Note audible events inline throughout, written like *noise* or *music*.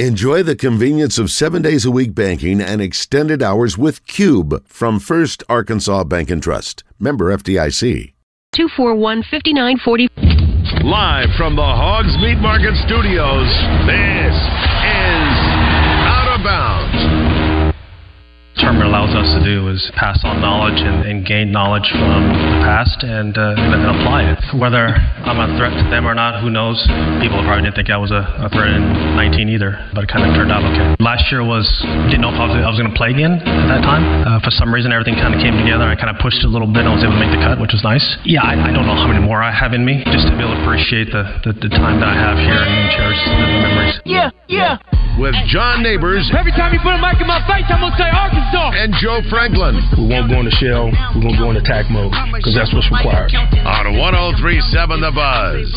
Enjoy the convenience of seven days a week banking and extended hours with Cube from First Arkansas Bank and Trust. Member FDIC. 241 5940. Live from the Hogs Meat Market Studios, this is Out of Bounds term allows us to do is pass on knowledge and, and gain knowledge from the past and, uh, and, apply it. Whether I'm a threat to them or not, who knows? People probably didn't think I was a, a threat in 19 either, but it kind of turned out okay. Last year was didn't know if I was, I was going to play again at that time. Uh, for some reason, everything kind of came together. I kind of pushed a little bit and I was able to make the cut, which was nice. Yeah, I, I don't know how many more I have in me, just to be able to appreciate the, the, the time that I have here and, and cherish the, the memories. Yeah, yeah. With John Neighbors. Every time you put a mic in my face, I'm going to say Arkansas. And Joe Franklin. We won't go into shell. We're going to go into attack mode because that's what's required. On 1037 The Buzz.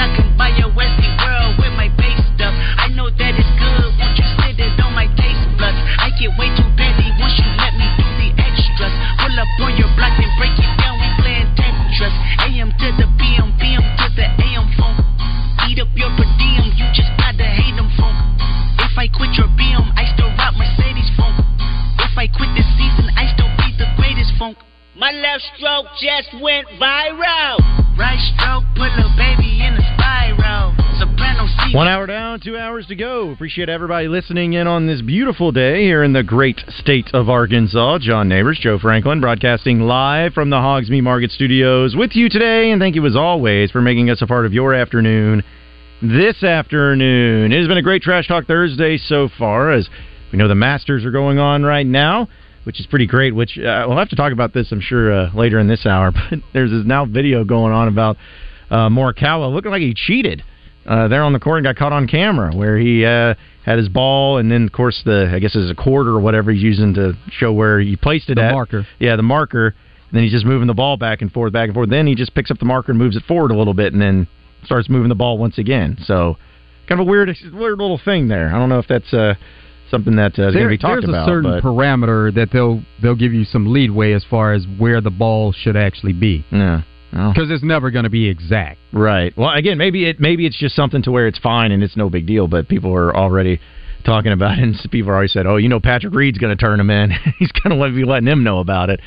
I can buy your Westie world with my base stuff. I know that it's good. Won't you sit it on my taste buds? I get way too busy once you let me do the extras. Pull up on your block and break it down. We playing Tetris. AM to the PM, PM I quit your BM, I still rock Mercedes funk. If I quit this season, I still be the greatest funk. My left stroke just went viral. Right stroke put a baby in a spiral. Soprano C. One hour down, two hours to go. Appreciate everybody listening in on this beautiful day here in the great state of Arkansas. John Neighbors, Joe Franklin, broadcasting live from the Hogs Meat Market Studios with you today. And thank you as always for making us a part of your afternoon this afternoon. It has been a great Trash Talk Thursday so far, as we know the Masters are going on right now, which is pretty great. Which uh, we'll have to talk about this, I'm sure, uh, later in this hour. *laughs* But there's this now video going on about uh, Morikawa looking like he cheated uh, there on the court and got caught on camera, where he uh, had his ball, and then of course the I guess it's a quarter or whatever he's using to show where he placed it the at marker. Yeah, the marker. And then he's just moving the ball back and forth, back and forth. Then he just picks up the marker and moves it forward a little bit, and then starts moving the ball once again. So kind of a weird, weird little thing there. I don't know if that's uh, something that uh, is going to be talked there's about. a certain but, parameter that they'll they'll give you some leadway as far as where the ball should actually be. Yeah. Because it's never going to be exact. Right. Well, again, maybe it maybe it's just something to where it's fine and it's no big deal, but people are already talking about it, and people already said, "Oh, you know, Patrick Reed's going to turn him in. *laughs* He's going to be letting him know about it."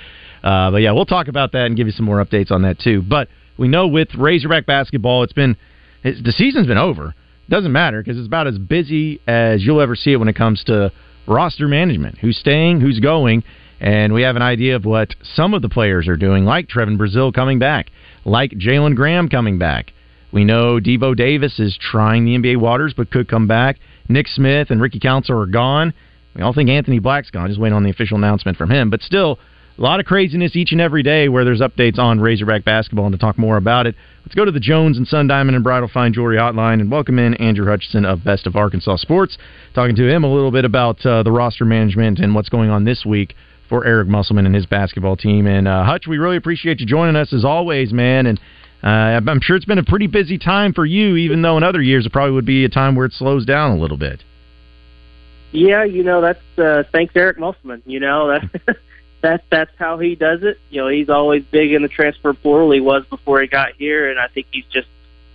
Uh, but yeah, we'll talk about that and give you some more updates on that too. But we know with Razorback basketball, it's been it's, the season's been over. Doesn't matter because it's about as busy as you'll ever see it when it comes to roster management. Who's staying? Who's going? And we have an idea of what some of the players are doing, like Trevon Brazile coming back, like Jalen Graham coming back. We know Devo Davis is trying the NBA waters, but could come back. Nick Smith and Ricky Council are gone. We all think Anthony Black's gone. Just waiting on the official announcement from him. But still, a lot of craziness each and every day where there's updates on Razorback basketball. And to talk more about it, let's go to the Jones and Sun Diamond and Bridal Fine Jewelry Hotline and welcome in Andrew Hutchinson of Best of Arkansas Sports, talking to him a little bit about uh, the roster management and what's going on this week for Eric Musselman and his basketball team. And uh, Hutch, we really appreciate you joining us as always, man. And uh, I'm sure it's been a pretty busy time for you, even though in other years it probably would be a time where it slows down a little bit. Yeah, you know that's uh, thanks Eric Musselman. You know that *laughs* that's that's how he does it. You know he's always big in the transfer portal. He was before he got here, and I think he's just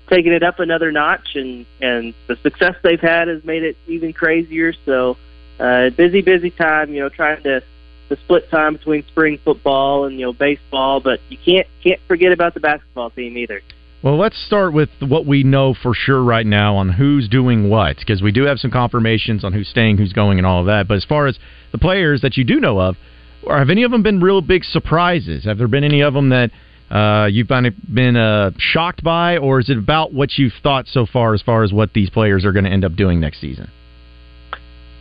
taking it up another notch. And and the success they've had has made it even crazier. So uh, busy, busy time. You know, trying to the split time between spring football and you know baseball, but you can't can't forget about the basketball team either. Well, let's start with what we know for sure right now on who's doing what, because we do have some confirmations on who's staying, who's going, and all of that. But as far as the players that you do know of, have any of them been real big surprises? Have there been any of them that uh, you've been uh, shocked by, or is it about what you've thought so far as far as what these players are going to end up doing next season?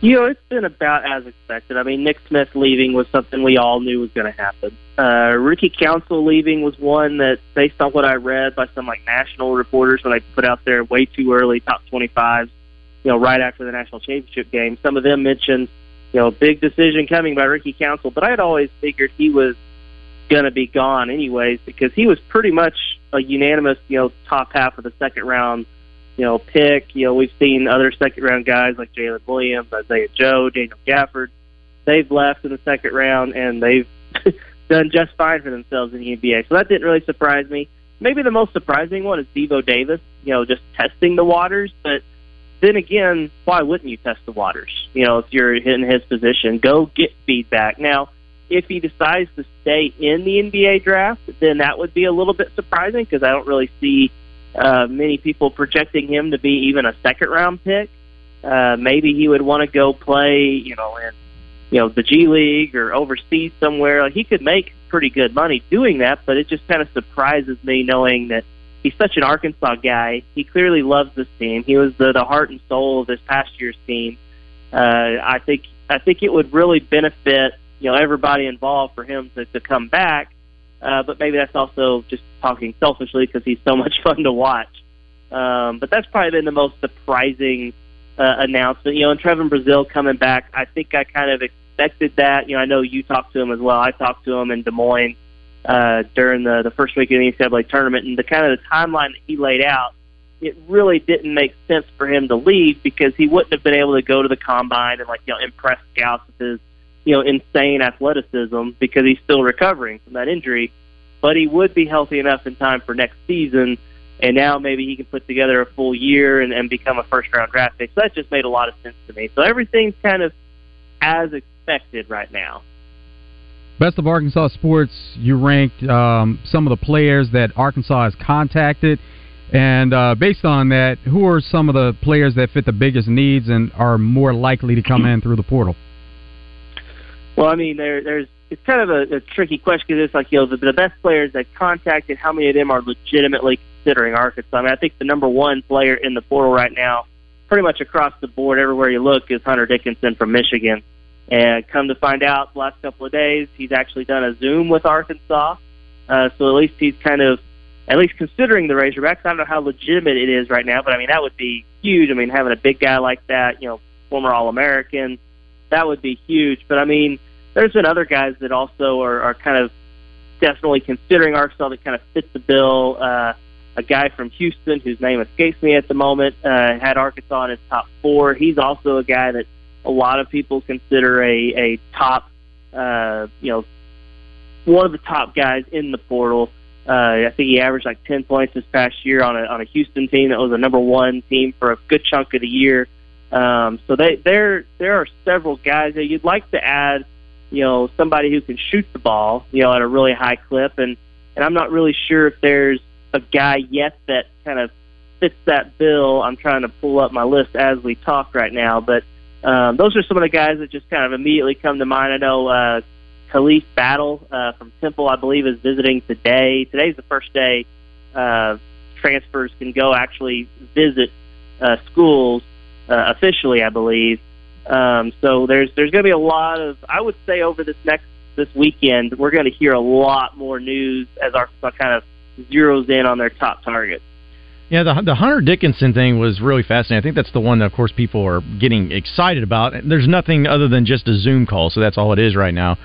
You know, it's been about as expected. I mean, Nick Smith leaving was something we all knew was going to happen. Uh, Ricky Council leaving was one that, based on what I read by some like national reporters when they put out there way too early top 25s, you know, right after the national championship game, some of them mentioned, you know, big decision coming by Ricky Council, but I had always figured he was going to be gone anyways because he was pretty much a unanimous, you know, top half of the second round you know, pick. You know, we've seen other second round guys like Jalen Williams, Isaiah Joe, Daniel Gafford. They've left in the second round and they've *laughs* done just fine for themselves in the NBA. So that didn't really surprise me. maybe the most surprising one is Devo Davis. You know, just testing the waters, but then again, why wouldn't you test the waters? You know, if you're in his position, go get feedback. Now, if he decides to stay in the NBA draft, then that would be a little bit surprising because I don't really see uh, many people projecting him to be even a second round pick. Uh, maybe he would want to go play, you know, in you know the G League or overseas somewhere. Like, he could make pretty good money doing that, but it just kind of surprises me knowing that he's such an Arkansas guy. He clearly loves this team. He was the, the heart and soul of this past year's team. Uh, I think I think it would really benefit you know everybody involved for him to, to come back. Uh, but maybe that's also just talking selfishly because he's so *laughs* much fun to watch. Um, but that's probably been the most surprising uh, announcement. You know, and Trevon Brazile coming back, I think I kind of expected that. You know, I know you talked to him as well. I talked to him in Des Moines uh, during the the first week of the NCAA tournament, and the kind of the timeline that he laid out, it really didn't make sense for him to leave because he wouldn't have been able to go to the combine and like you know impress scouts with his you know insane athleticism because he's still recovering from that injury. But he would be healthy enough in time for next season and now maybe he can put together a full year and, and become a first round draft pick. So that just made a lot of sense to me. So everything's kind of as expected right now. Best of Arkansas Sports, you ranked um, some of the players that Arkansas has contacted. And uh, based on that, who are some of the players that fit the biggest needs and are more likely to come in through the portal? Well, I mean, there, there's it's kind of a, a tricky question because it's like you know the, the best players that contacted, how many of them are legitimately considering Arkansas? I mean, I think the number one player in the portal right now, pretty much across the board, everywhere you look, is Hunter Dickinson from Michigan. And come to find out, the last couple of days, he's actually done a Zoom with Arkansas. Uh, so at least he's kind of, at least considering the Razorbacks. I don't know how legitimate it is right now, but I mean that would be huge. I mean having a big guy like that, you know, former All American, that would be huge. But I mean, there's been other guys that also are, are kind of definitely considering Arkansas that kind of fit the bill. Uh, a guy from Houston whose name escapes me at the moment uh, had Arkansas in his top four. He's also a guy that a lot of people consider a a top, uh, you know, one of the top guys in the portal. Uh, I think he averaged like 10 points this past year on a on a Houston team that was a number one team for a good chunk of the year. Um, so they there there are several guys that you'd like to add you know, somebody who can shoot the ball, you know, at a really high clip. And, and I'm not really sure if there's a guy yet that kind of fits that bill. I'm trying to pull up my list as we talk right now, but um, those are some of the guys that just kind of immediately come to mind. I know uh, Khalif Battle uh, from Temple, I believe, is visiting today. Today's the first day uh, transfers can go actually visit uh, schools uh, officially, I believe. Um, so there's there's going to be a lot of I would say over this next this weekend we're going to hear a lot more news as Arkansas kind of zeroes in on their top targets. Yeah, the the Hunter Dickinson thing was really fascinating. I think that's the one that, of course, people are getting excited about. There's nothing other than just a Zoom call, so that's all it is right now.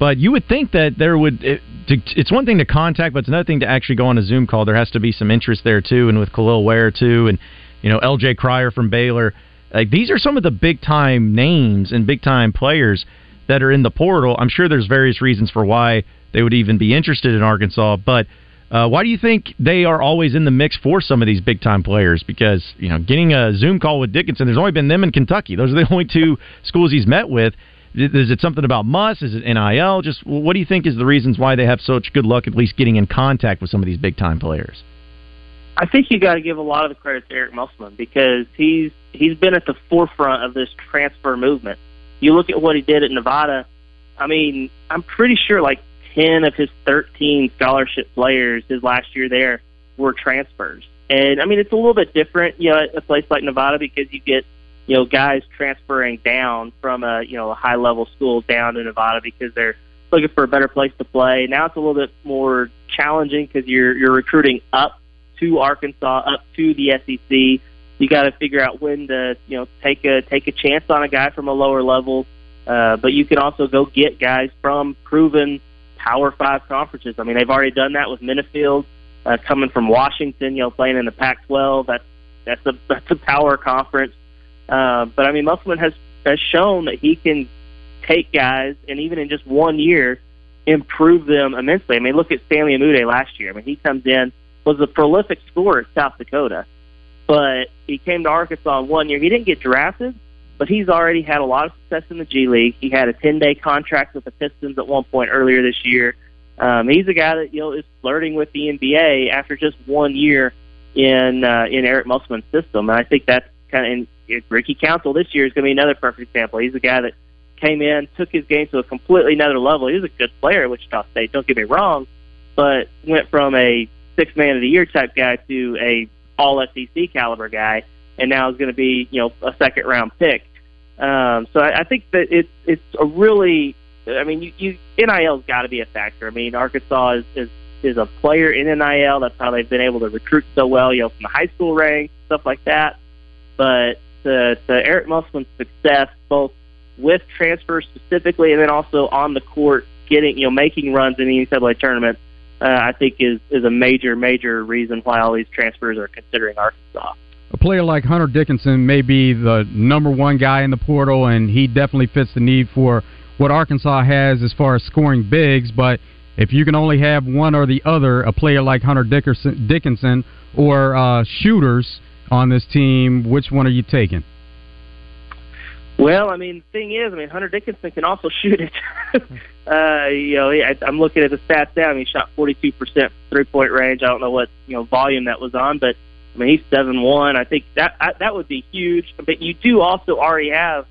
But you would think that there would. It, to, it's one thing to contact, but it's another thing to actually go on a Zoom call. There has to be some interest there too, and with Kel'el Ware too, and you know L.J. Cryer from Baylor. Like these are some of the big time names and big time players that are in the portal. I'm sure there's various reasons for why they would even be interested in Arkansas, but uh, why do you think they are always in the mix for some of these big time players? Because you know, getting a Zoom call with Dickinson, there's only been them in Kentucky. Those are the *laughs* only two schools he's met with. Is it something about Muss? Is it NIL? Just what do you think is the reasons why they have such good luck at least getting in contact with some of these big time players? I think you got to give a lot of the credit to Eric Musselman because he's he's been at the forefront of this transfer movement. You look at what he did at Nevada. I mean, I'm pretty sure like 10 of his 13 scholarship players his last year there were transfers. And I mean, it's a little bit different, you know, at a place like Nevada because you get, you know, guys transferring down from a, you know, a high level school down to Nevada because they're looking for a better place to play. Now it's a little bit more challenging because you're you're recruiting up to Arkansas, up to the SEC. You got to figure out when to, you know, take a take a chance on a guy from a lower level. Uh, but you can also go get guys from proven Power Five conferences. I mean, they've already done that with Menifield uh, coming from Washington. You know, playing in the Pac-12. That's that's a *laughs* that's a power conference. Uh, but I mean, Musselman has has shown that he can take guys and even in just one year improve them immensely. I mean, look at Stanley Umude last year. I mean, he comes in was a prolific scorer at South Dakota, but he came to Arkansas one year. He didn't get drafted, but he's already had a lot of success in the G League. He had a 10 day contract with the Pistons at one point earlier this year. Um, he's a guy that you know is flirting with the NBA after just one year in uh, in Eric Musselman's system, and I think that's kind of. And Ricky Council this year is going to be another perfect example. He's a guy that came in, took his game to a completely another level. He was a good player at Wichita State. Don't get me wrong, but went from a six man of the year type guy to a all SEC caliber guy, and now is going to be you know a second round pick. Um, so I, I think that it's it's a really, I mean, you, you NIL's got to be a factor. I mean, Arkansas is, is is a player in NIL. That's how they've been able to recruit so well, you know, from the high school ranks, stuff like that. But to, to Eric Musselman's success, both with transfers specifically, and then also on the court, getting you know making runs in the NCAA tournament, uh, I think is is a major major reason why all these transfers are considering Arkansas. A player like Hunter Dickinson may be the number one guy in the portal, and he definitely fits the need for what Arkansas has as far as scoring bigs. But if you can only have one or the other, a player like Hunter Dickerson, Dickinson or uh, shooters on this team, which one are you taking? Well, I mean, the thing is, I mean, Hunter Dickinson can also shoot it. *laughs* uh, you know, I, I'm looking at the stats now. I mean, he shot 42% three point range. I don't know what you know volume that was on, but I mean, he's seven one. I think that I, that would be huge. But you do also already have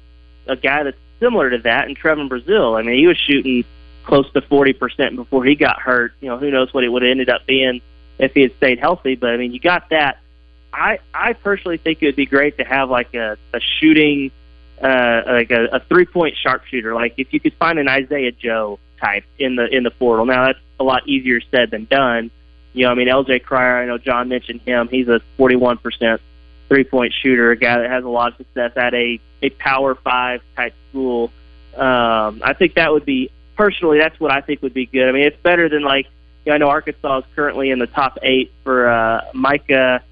a guy that's similar to that in Trevon Brazile. I mean, he was shooting close to 40% before he got hurt. You know, who knows what it would have ended up being if he had stayed healthy. But I mean, you got that. I I personally think it would be great to have like a, a shooting uh, like a, a three point sharpshooter. Like if you could find an Isaiah Joe type in the in the portal. Now that's a lot easier said than done. You know, I mean LJ Cryer, I know John mentioned him. He's a forty one percent three point shooter, a guy that has a lot of success at a, a power five type school. Um, I think that would be personally that's what I think would be good. I mean it's better than like you know, I know Arkansas is currently in the top eight for uh Micah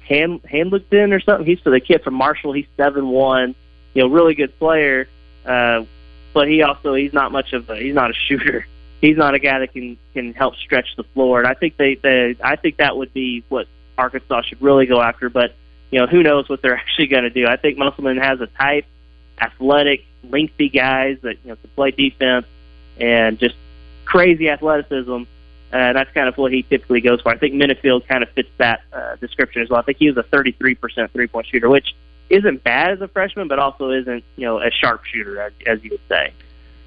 Hand Handlington or something. He's for the kid from Marshall, he's seven one you know, really good player. Uh, but he also he's not much of a he's not a shooter. He's not a guy that can can help stretch the floor. And I think they, they I think that would be what Arkansas should really go after. But you know, who knows what they're *laughs* actually going to do? I think Musselman has a type, athletic, lengthy guys that you know can play defense and just crazy athleticism. Uh, that's kind of what he typically goes for. I think Menifield kind of fits that uh, description as well. I think he was a 33% three point shooter, which isn't bad as a freshman, but also isn't you know a sharpshooter as, as you would say.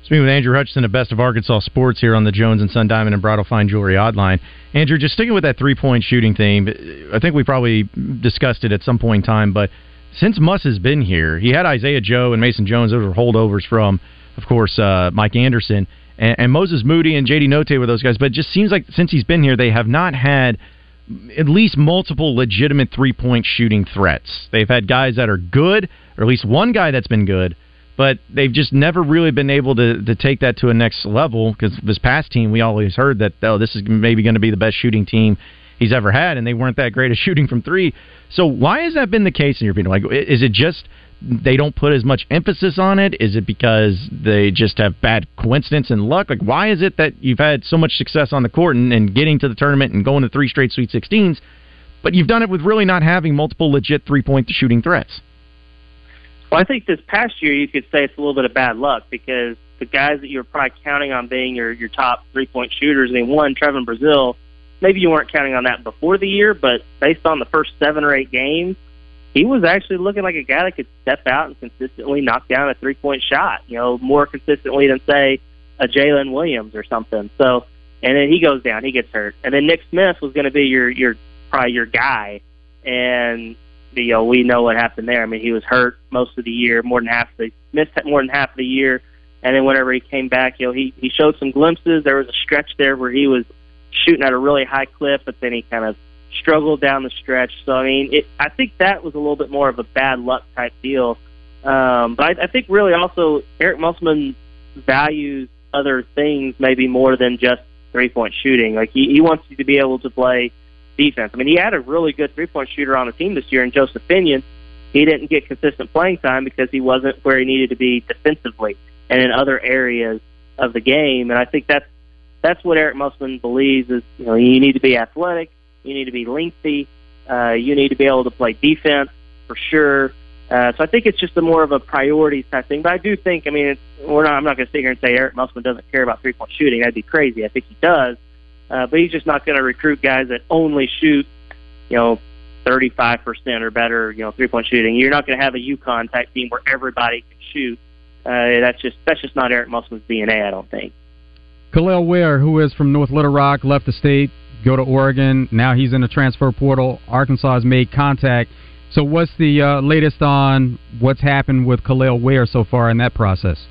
Speaking with Andrew Hutchinson of Best of Arkansas Sports here on the Jones and Sun Diamond and Bridal Fine Jewelry Oddline. Andrew, just sticking with that three point shooting theme, I think we probably discussed it at some point in time, but since Muss has been here, he had Isaiah Joe and Mason Jones. Those were holdovers from, of course, uh, Mike Anderson. And, and Moses Moody and JD Notae were those guys. But it just seems like since he's been here, they have not had – at least multiple legitimate three point shooting threats. They've had guys that are good, or at least one guy that's been good, but they've just never really been able to, to take that to a next level because this past team, we always heard that, oh, this is maybe going to be the best shooting team he's ever had, and they weren't that great at *laughs* shooting from three. So why has that been the case in your opinion? Like, is it just they don't put as much emphasis on it? Is it because they just have bad coincidence and luck? Like, why is it that you've had so much success on the court and, and getting to the tournament and going to three straight Sweet 16s, but you've done it with really not having multiple legit three point shooting threats? Well, I think this past year you could say it's a little bit of bad luck because the guys that you were probably counting on being your your top three point shooters, I mean, one, Trevon Brazile, maybe you weren't counting on that before the year, but based on the first seven or eight games, he was actually looking like a guy that could step out and consistently knock down a three point shot, you know, more consistently than say a Jalen Williams or something. So and then he goes down, he gets hurt. And then Nick Smith was gonna be your your probably your guy and you know, we know what happened there. I mean, he was hurt most of the year, more than half the missed more than half of the year. And then whenever he came back, you know, he he showed some glimpses. There was a stretch there where he was shooting at a really high clip, but then he kind of struggled down the stretch. So I mean, it, I think that was a little bit more of a bad luck type deal. Um, but I, I think really also Eric Musselman values other things maybe more than just three point shooting. Like he, he wants you to be able to play defense. I mean, he had a really good three point shooter on the team this year in Joseph Pinion. He didn't get consistent playing time because he wasn't where he needed to be defensively and in other areas of the game. And I think that's that's what Eric Musselman believes is you know you need to be athletic You need to be lengthy. Uh, you need to be able to play defense for sure. Uh, so I think it's just a more of a priorities type thing. But I do think, I mean, it's, we're not. I'm not going to sit here and say Eric Musselman doesn't care about three point shooting. That'd be crazy. I think he does. Uh, but he's just not going to recruit guys that only shoot, you know, 35% or better, you know, three point shooting. You're not going to have a UConn type team where everybody can shoot. Uh, that's just that's just not Eric Musselman's DNA. I don't think. Kel'el Ware, who is from North Little Rock, left the state, go to Oregon. Now he's in the transfer portal. Arkansas has made contact. So, what's the uh, latest on what's happened with Kel'el Ware so far in that process?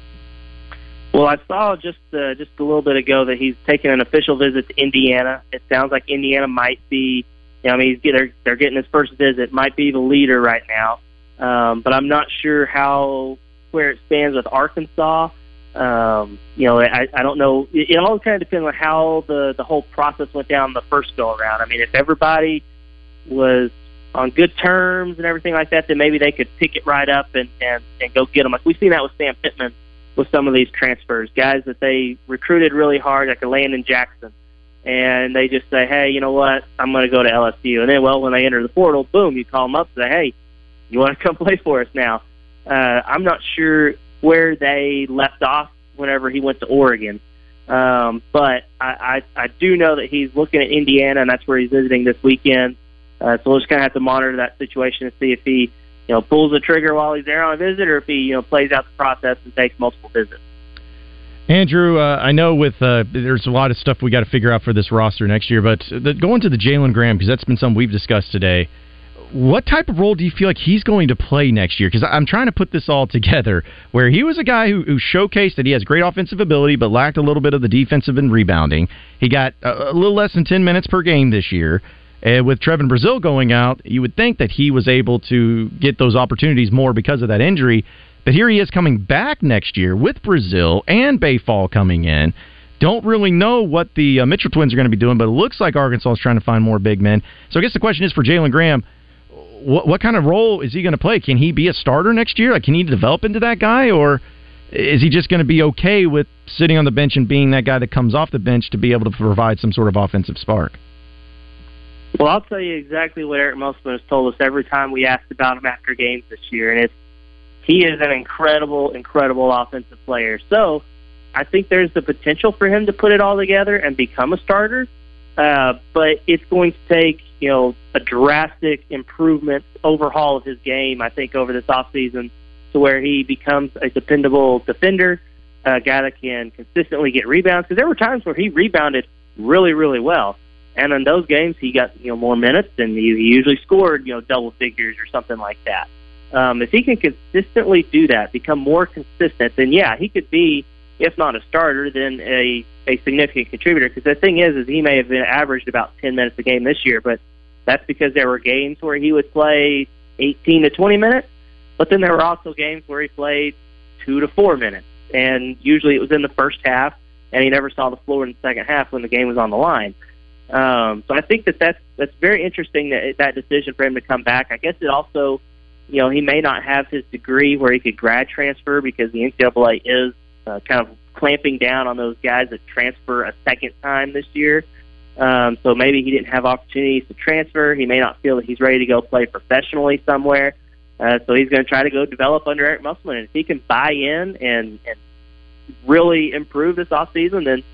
Well, I saw just uh, just a little bit ago that he's taking an official visit to Indiana. It sounds like Indiana might be, you know, I mean, he's, they're they're getting his first visit. Might be the leader right now, um, but I'm not sure how where it stands with Arkansas. Um, you know, I, I don't know. It, it all kind of depends on how the the whole process went down the first go around. I mean, if everybody was on good terms and everything like that, then maybe they could pick it right up and and and go get them. Like we've seen that with Sam Pittman with some of these transfers, guys that they recruited really hard, like Landon Jackson, and they just say, hey, you know what, I'm going to go to LSU. And then, well, when they enter the portal, boom, you call them up, and say, hey, you want to *laughs* come play for us now? Uh, I'm not sure where they left off whenever he went to Oregon. Um, but I, I, I do know that he's looking at Indiana, and that's where he's visiting this weekend. Uh, so we'll just kind of have to monitor that situation and see if he you know, pulls the trigger while he's there on a visit, or if he, you know, plays out the process and takes multiple visits. Andrew, uh, I know with uh, there's a lot of stuff we got to figure out for this roster next year, but the, going to the Jalen Graham because that's been something we've discussed today. What type of role do you feel like he's going to play next year? Because I'm trying to put this all together. Where he was a guy who, who showcased that he has great offensive ability, but lacked a little bit of the defensive and rebounding. He got a, a little less than 10 minutes per game this year. And with Trevon Brazile going out, you would think that he was able to get those opportunities more because of that injury. But here he is coming back next year with Brazile and Baye Fall coming in. Don't really know what the uh, Mitchell twins are going to be doing, but it looks like Arkansas is trying to find more big men. So I guess the question is for Jalen Graham, what, what kind of role is he going to play? Can he be a starter next year? Like, can he develop into that guy, or is he just going to be okay with sitting on the bench and being that guy that comes off the bench to be able to provide some sort of offensive spark? Well, I'll tell you exactly what Eric Musselman has told us every time we asked about him after games this year, and it's he is an incredible, incredible offensive player. So I think there's the potential for him to put it all together and become a starter. Uh, but it's going to take, you know, a drastic improvement, overhaul of his game, I think, over this offseason to where he becomes a dependable defender, a guy that can consistently get rebounds. Because there were times where he rebounded really, really well. And in those games, he got you know more minutes, and he, he usually scored you know double figures or something like that. Um, if he can consistently do that, become more consistent, then yeah, he could be, if not a starter, then a a significant contributor. Because the thing is, is he may have been averaged about 10 minutes a game this year, but that's because there were games where he would play 18 to 20 minutes, but then there were also games where he played two to four minutes, and usually it was in the first half, and he never saw the floor in the second half when the game was on the line. Um, so I think that that's that's very interesting that that decision for him to come back. I guess it also, you know, he may not have his degree where he could grad transfer because the NCAA is uh, kind of clamping down on those guys that transfer a second time this year. Um, so maybe he didn't have opportunities to transfer. He may not feel that he's ready to go play professionally somewhere. Uh, so he's going to try to go develop under Eric Musselman. And if he can buy in and, and really improve this off season, then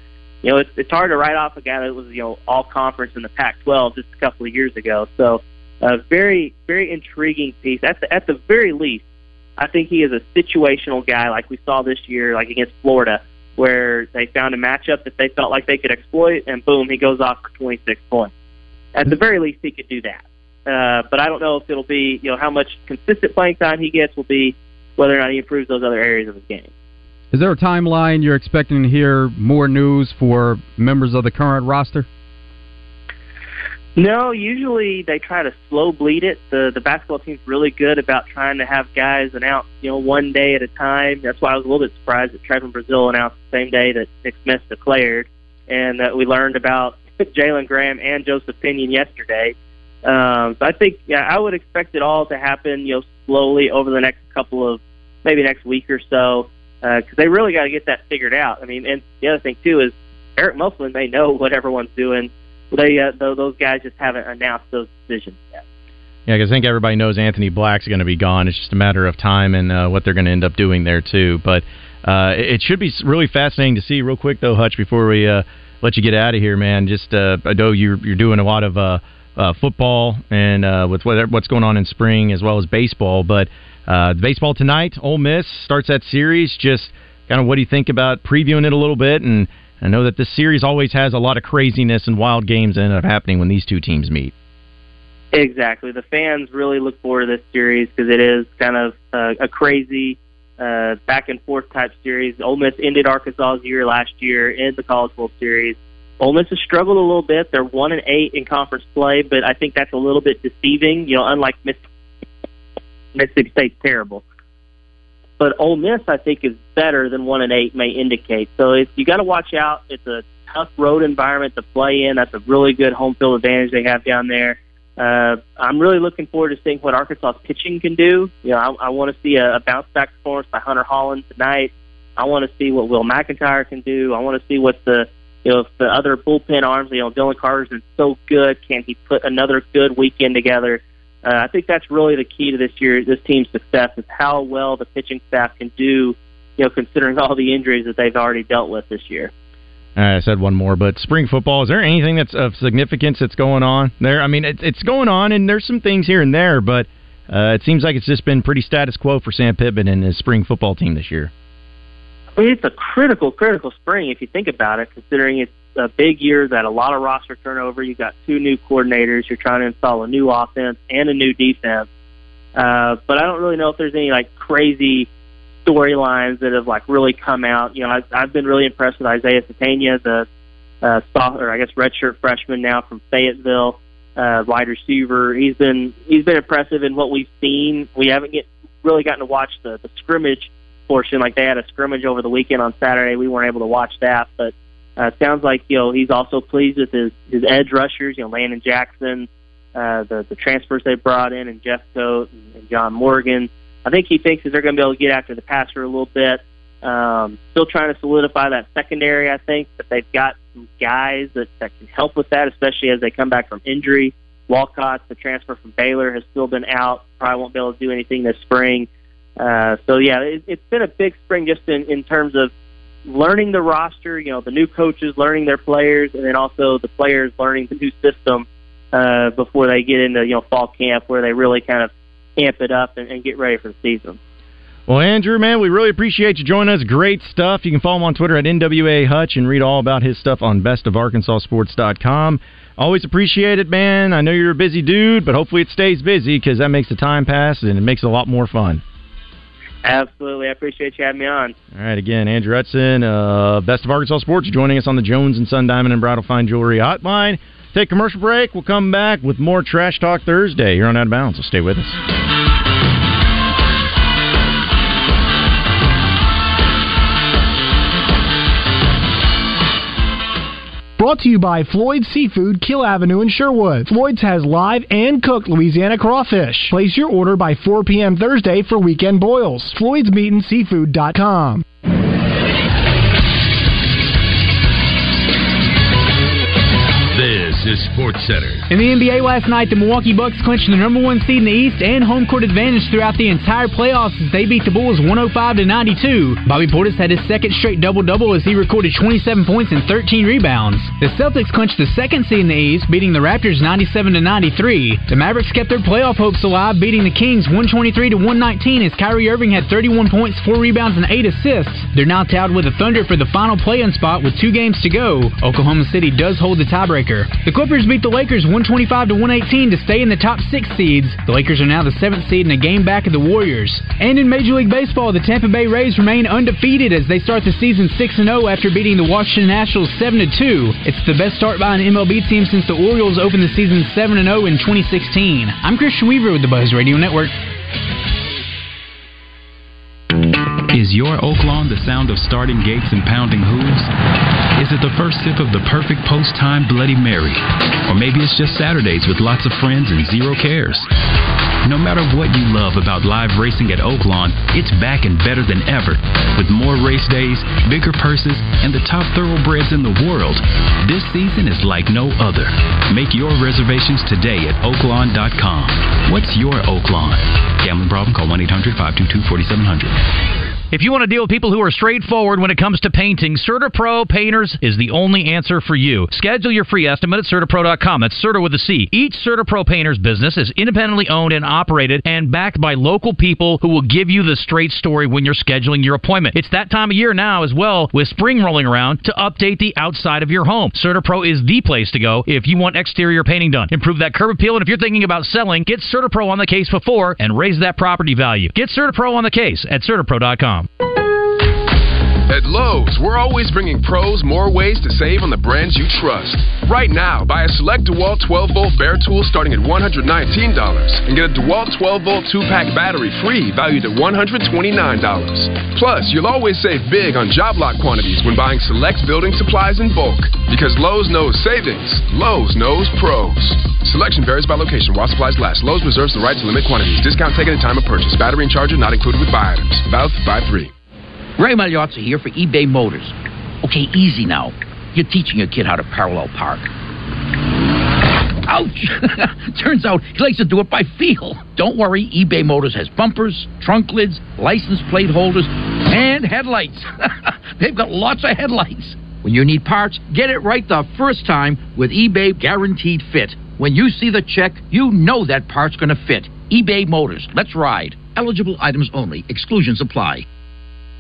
you know, it's, it's hard to write off a guy that was, you know, all conference in the Pac-12 just a couple of years ago. So, a very, very intriguing piece. At the, at the very least, I think he is a situational guy like we saw this year, like against Florida, where they found a matchup that they felt like they could exploit, and boom, he goes off for 26 points. At the very least, he could do that. Uh, but I don't know if it'll be, you know, how much consistent playing time he gets will be whether or not he improves those other areas of his game. Is there a timeline you're expecting to hear more news for members of the current roster? No, usually they try to slow bleed it. The the basketball team's really good about trying to have guys announce, you know, one day at a time. That's why I was a little bit surprised that Trevon Brazile announced the same day that Nick Smith declared, and that we learned about *laughs* Jalen Graham and Joseph Pinion yesterday. Um, so I think, yeah, I would expect it all to happen, you know, slowly over the next couple of maybe next week or so because uh, they really got to get that figured out. I mean, and the other thing too is Eric Musselman may know what everyone's doing they uh, those guys just haven't announced those decisions yet. Yeah, because I think everybody knows Anthony Black's going to be gone. It's just a matter of time and uh, what they're going to end up doing there too. But uh, it should be really fascinating to see. Real quick though, Hutch, before we uh, let you get out of here, man. Just uh, I know you're you're doing a lot of uh, uh, football and uh, with what, what's going on in spring as well as baseball. But uh, baseball tonight, Ole Miss starts that series. Just kind of what do you think about previewing it a little bit? And I know that this series always has a lot of craziness and wild games that end up happening when these two teams meet. Exactly. The fans really look forward to this series because it is kind of uh, a crazy uh, back and forth type series. Ole Miss ended Arkansas's year last year in the College World Series. Ole Miss has struggled a little bit. They're one and eight in conference play, but I think that's a little bit deceiving. You know, unlike Mississippi State's terrible, but Ole Miss I think is better than one and eight may indicate. So it's, you got to watch out. It's a tough road environment to play in. That's a really good home field advantage they have down there. Uh, I'm really looking forward to seeing what Arkansas pitching can do. You know, I, I want to see a, a bounce back performance by Hunter Hollan tonight. I want to see what Will McIntyre can do. I want to see what the you know the other bullpen arms. You know, Dylan Carter's been so good. Can he put another good weekend together? Uh, I think that's really the key to this year, this team's success is how well the pitching staff can do. You know, considering all the injuries that they've already dealt with this year. Uh, I said one more, but spring football. Is there anything that's of significance that's going on there? I mean, it's it's going on, and there's some things here and there, but uh, it seems like it's just been pretty status quo for Sam Pittman and his spring football team this year. I mean, it's a critical, critical spring if you think about it, considering it's a big year that a lot of roster turnover. You got two new coordinators. You're trying to install a new offense and a new defense. Uh, but I don't really know if there's any like crazy storylines that have like really come out. You know, I've, I've been really impressed with Isaiah Sategna, the uh, or I guess redshirt freshman now from Fayetteville, uh, wide receiver. He's been he's been impressive in what we've seen. We haven't get really gotten to watch the the scrimmage portion. Like they had a scrimmage over the weekend on Saturday. We weren't able to watch that, but uh, sounds like you know he's also pleased with his his edge rushers. You know, Landon Jackson, uh, the the transfers they brought in, and Jeff Coat and, and John Morgan. I think he thinks that they're going to be able to get after the passer a little bit. Um, still trying to solidify that secondary, I think, but they've got some guys that, that can help with that, especially as they come back from injury. Walcott, the transfer from Baylor, has still been out. Probably won't be able to do anything this spring. Uh, so yeah, it, it's been a big spring just in, in terms of learning the roster. You know, the new coaches learning their players, and then also the players learning the new system uh, before they get into you know fall camp, where they really kind of amp it up and, and get ready for the season. Well, Andrew, man, we really appreciate you joining us. Great stuff. You can follow him on Twitter at NWA Hutch and read all about his stuff on bestofarkansassports.com. Always appreciate it, man. I know you're a busy dude, but hopefully it stays busy because that makes the time pass and it makes it a lot more fun. Absolutely. I appreciate you having me on. All right, again, Andrew Hudson, uh, Best of Arkansas Sports, joining us on the Jones and Sun Diamond and Bridal Fine Jewelry Hotline. Take commercial break. We'll come back with more Trash Talk Thursday here on Out of Bounds. So stay with us. Brought to you by Floyd's Seafood, Kiehl Avenue in Sherwood. Floyd's has live and cooked Louisiana crawfish. Place your order by 4 p.m. Thursday for weekend boils. Floyd'sMeatandSeafood.com. Sports Center. In the NBA last night, the Milwaukee Bucks clinched the number one seed in the East and home court advantage throughout the entire playoffs as they beat the Bulls 105 to 92. Bobby Portis had his second straight double double as he recorded 27 points and 13 rebounds. The Celtics clinched the second seed in the East, beating the Raptors 97 to 93. The Mavericks kept their playoff hopes alive, beating the Kings 123 to 119 as Kyrie Irving had 31 points, 4 rebounds, and 8 assists. They're now tied with the Thunder for the final play-in spot with two games to go. Oklahoma City does hold the tiebreaker. The Clippers beat the Lakers 125 to 118 to stay in the top six seeds. The Lakers are now the seventh seed and a game back of the Warriors. And in Major League Baseball, the Tampa Bay Rays remain undefeated as they start the season 6 0 after beating the Washington Nationals 7 2. It's the best start by an MLB team since the Orioles opened the season 7 0 in 2016. I'm Christian Weaver with the Buzz Radio Network. Is your oak lawn the sound of starting gates and pounding hooves? Is it the first sip of the perfect post time Bloody Mary? Or maybe it's just Saturdays with lots of friends and zero cares? No matter what you love about live racing at Oaklawn, it's back and better than ever. With more race days, bigger purses, and the top thoroughbreds in the world, this season is like no other. Make your reservations today at oaklawn.com. What's your Oaklawn? Gambling problem? Call 1 800 522 4700. If you want to deal with people who are straightforward when it comes to painting, CertaPro Painters is the only answer for you. Schedule your free estimate at CertaPro.com. That's Certa with a C. Each CertaPro Painters business is independently owned and operated and backed by local people who will give you the straight story when you're scheduling your appointment. It's that time of year now as well, with spring rolling around, to update the outside of your home. CertaPro is the place to go if you want exterior painting done. Improve that curb appeal, and if you're thinking about selling, get CertaPro on the case before and raise that property value. Get CertaPro on the case at CertaPro.com com. At Lowe's, we're always bringing pros more ways to save on the brands you trust. Right now, buy a select DeWalt 12 volt bare tool starting at $119 and get a DeWalt 12 volt 2 pack battery free valued at $129. Plus, you'll always save big on job lot quantities when buying select building supplies in bulk. Because Lowe's knows savings, Lowe's knows pros. Selection varies by location while supplies last. Lowe's reserves the right to limit quantities. Discount taken at time of purchase. Battery and charger not included with buy items. Valid buy three. Ray Magliozzi here for eBay Motors. Okay, easy now. You're teaching your kid how to parallel park. Ouch! *laughs* Turns out he likes to do it by feel. Don't worry, eBay Motors has bumpers, trunk lids, license plate holders, and headlights. *laughs* They've got lots of headlights. When you need parts, get it right the first time with eBay Guaranteed Fit. When you see the check, you know that part's going to fit. eBay Motors. Let's ride. Eligible items only. Exclusions apply.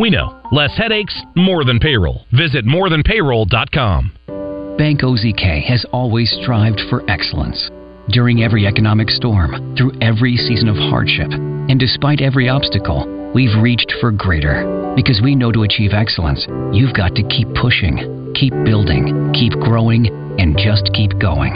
we know. Less headaches, more than payroll. Visit morethanpayroll.com. Bank OZK has always strived for excellence. During every economic storm, through every season of hardship, and despite every obstacle, we've reached for greater. Because we know to achieve excellence, you've got to keep pushing, keep building, keep growing, and just keep going.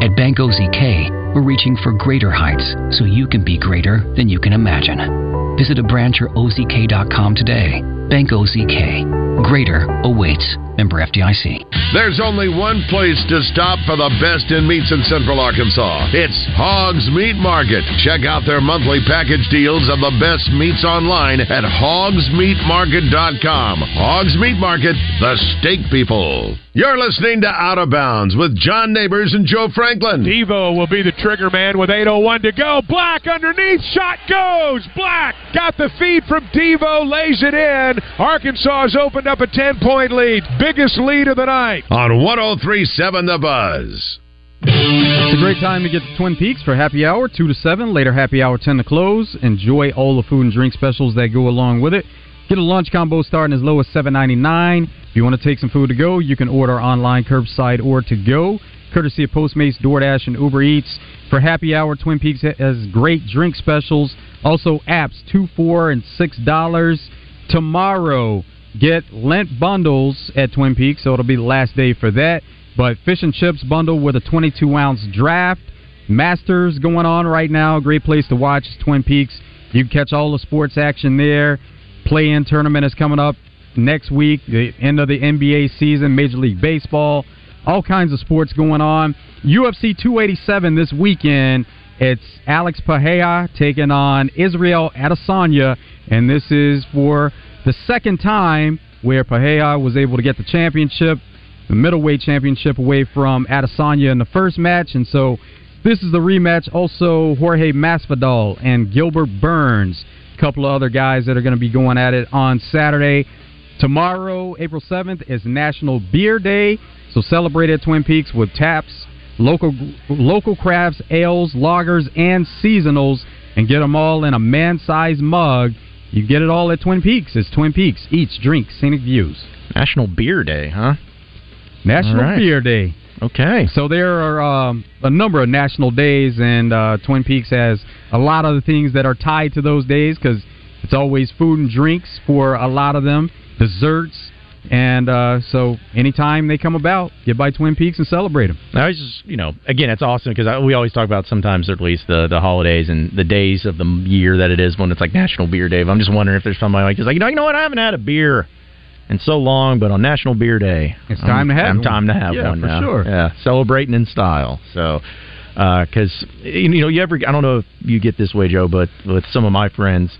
At Bank OZK, we're reaching for greater heights so you can be greater than you can imagine. Visit a branch or OZK.com today. Bank OZK. Greater awaits. Member FDIC. There's only one place to stop for the best in meats in Central Arkansas. It's Hogs Meat Market. Check out their monthly package deals of the best meats online at hogsmeatmarket.com. Hogs Meat Market, the steak people. You're listening to Out of Bounds with John Neighbors and Joe Franklin. Devo will be the trigger man with 8.01 to go. Black underneath. Shot goes. Black got the feed from Devo, lays it in. Arkansas has opened up a 10 point lead. Biggest lead of the night. On 1037 The Buzz. It's a great time to get to Twin Peaks for happy hour, 2 to 7. Later, happy hour, 10 to close. Enjoy all the food and drink specials that go along with it. Get a lunch combo starting as low as $7.99. If you want to take some food to go, you can order online, curbside, or to go. Courtesy of Postmates, DoorDash, and Uber Eats. For happy hour, Twin Peaks has great drink specials. Also, apps, 2 4 and $6. Tomorrow, get Lent bundles at Twin Peaks, so it'll be the last day for that. But fish and chips bundle with a 22 ounce draft. Masters going on right now. Great place to watch Twin Peaks. You can catch all the sports action there. Play in tournament is coming up next week, the end of the NBA season, Major League Baseball, all kinds of sports going on. UFC 287 this weekend. It's Alex Pereira taking on Israel Adesanya, and this is for the second time where Pereira was able to get the championship, the middleweight championship, away from Adesanya in the first match, and so this is the rematch. Also, Jorge Masvidal and Gilbert Burns, a couple of other guys that are going to be going at it on Saturday. Tomorrow, April 7th, is National Beer Day, so celebrate at Twin Peaks with taps, local local crafts, ales, lagers, and seasonals, and get them all in a man-sized mug. You get it all at Twin Peaks. It's Twin Peaks. Eats, drinks, scenic views. National Beer Day, huh? National right. Beer Day. Okay. So there are um, a number of national days, and uh, Twin Peaks has a lot of the things that are tied to those days because It's always food and drinks for a lot of them, desserts, and uh, so anytime they come about, get by Twin Peaks and celebrate them. I was just, you know, again, it's awesome because we always talk about sometimes, or at least the the holidays and the days of the year that it is when it's like National Beer Day. I'm just wondering if there's somebody like, just like you know, you know what, I haven't had a beer in so long, but on National Beer Day, It's time to have I'm time to have Yeah, one for now. sure. Yeah, celebrating in style. So, because you know, you ever, I don't know if you get this way, Joe, but with some of my friends,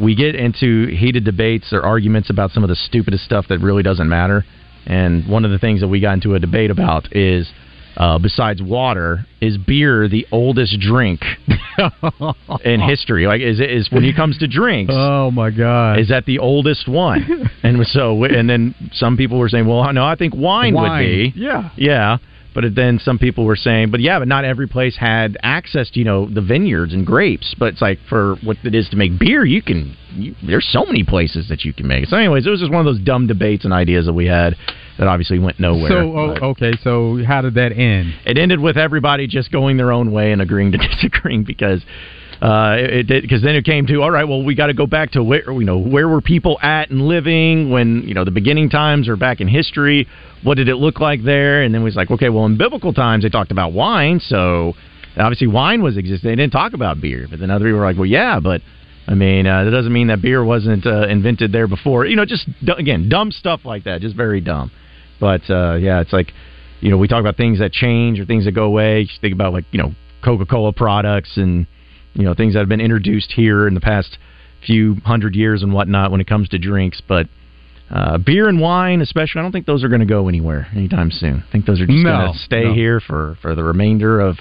we get into heated debates or arguments about some of the stupidest stuff that really doesn't matter. And one of the things that we got into a debate about is, uh, besides water, is beer the oldest drink *laughs* in history? Like, is it is when it comes to drinks? Oh my god! Is that the oldest one? *laughs* and so, and then some people were saying, "Well, no, I think wine, would be." yeah. yeah. But then some people were saying, "But yeah, but not every place had access to you know the vineyards and grapes." But it's like for what it is to make beer, you can. You, there's so many places that you can make. it. So, anyways, it was just one of those dumb debates and ideas that we had that obviously went nowhere. So oh, okay, so how did that end? It ended with everybody just going their own way and agreeing to *laughs* disagreeing because uh, because then it came to all right. Well, we got to go back to where you know where were people at and living when you know the beginning times or back in history. What did it look like there? And then we was like, okay, well, in biblical times they talked about wine, so obviously wine was existing. They didn't talk about beer, but then other people were like, well, yeah, but. I mean, uh, that doesn't mean that beer wasn't uh, invented there before. You know, just again, dumb stuff like that, just very dumb. But uh, yeah, it's like you know we talk about things that change or things that go away. You think about like you know Coca Cola products and you know things that have been introduced here in the past few hundred years and whatnot when it comes to drinks. But uh, beer and wine, especially, I don't think those are going to go anywhere anytime soon. I think those are just No, going to stay no. here for for the remainder of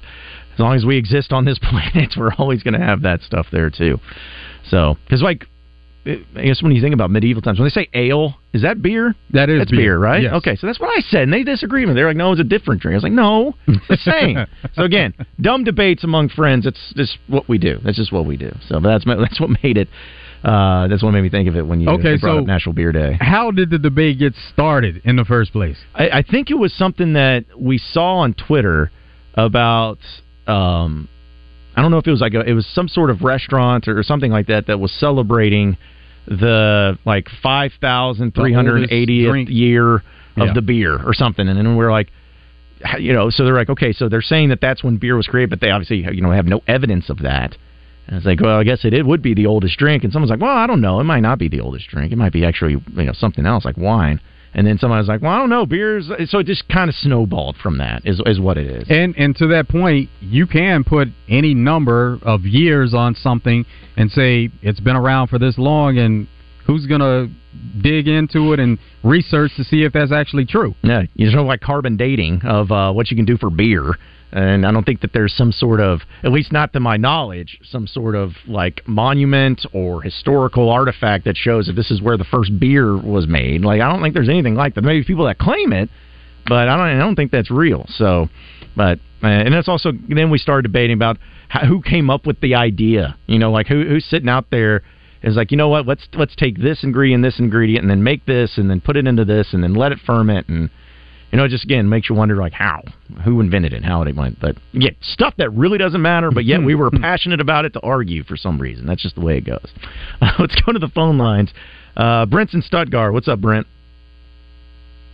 as long as we exist on this *laughs* planet. We're always going to have that stuff there too. So because like. I guess when you think about medieval times, when they say ale, is that beer? That is That's beer, beer, right? yes. Okay, so that's what I said, and they disagreed with me. They're like, "No, it's a different drink." I was like, "No, it's the *laughs* same." so again, dumb debates among friends. It's just what we do. That's just what we do. So that's that's what made it. Uh, that's what made me think of it when you Okay, brought so- up National Beer Day. How did the debate get started in the first place? I, I think it was something that we saw on Twitter about. Um, I don't know if it was like a, it was some sort of restaurant or something like that that was celebrating the like five thousand three hundred eightieth year of Yeah. the beer or something, and then we're like. You know, so they're like, okay, so they're saying that that's when beer was created, but they obviously, you know, have no evidence of that. And it's like, well, I guess it, it would be the oldest drink. And someone's like, well, I don't know. It might not be the oldest drink. It might be actually, you know, something else like wine. And then someone was like, well, I don't know. Beer's. So it just kind of snowballed from that, is, is what it is. And and to that point, you can put any number of years on something and say it's been around for this long, and who's gonna dig into it and research to see if that's actually true? Yeah, you know, like carbon dating of uh, what you can do for beer. And I don't think that there's some sort of, at least not to my knowledge, some sort of like monument or historical artifact that shows that this is where the first beer was made. Like I don't think there's anything like that. Maybe people that claim it, but I don't. I don't think that's real. So, but uh, and that's also then we started debating about how, who came up with the idea. You know, like who who's sitting out there is like, you know what? Let's let's take this ingredient, this ingredient, and then make this, and then put it into this, and then let it ferment, and you know, it just again makes you wonder like how, who invented it, how it went. But yeah, stuff that really doesn't matter, but yet we were *laughs* passionate about it to argue for some reason. That's just the way it goes. *laughs* Uh, let's go to the phone lines. Uh, Brent's in Stuttgart. What's up, Brent?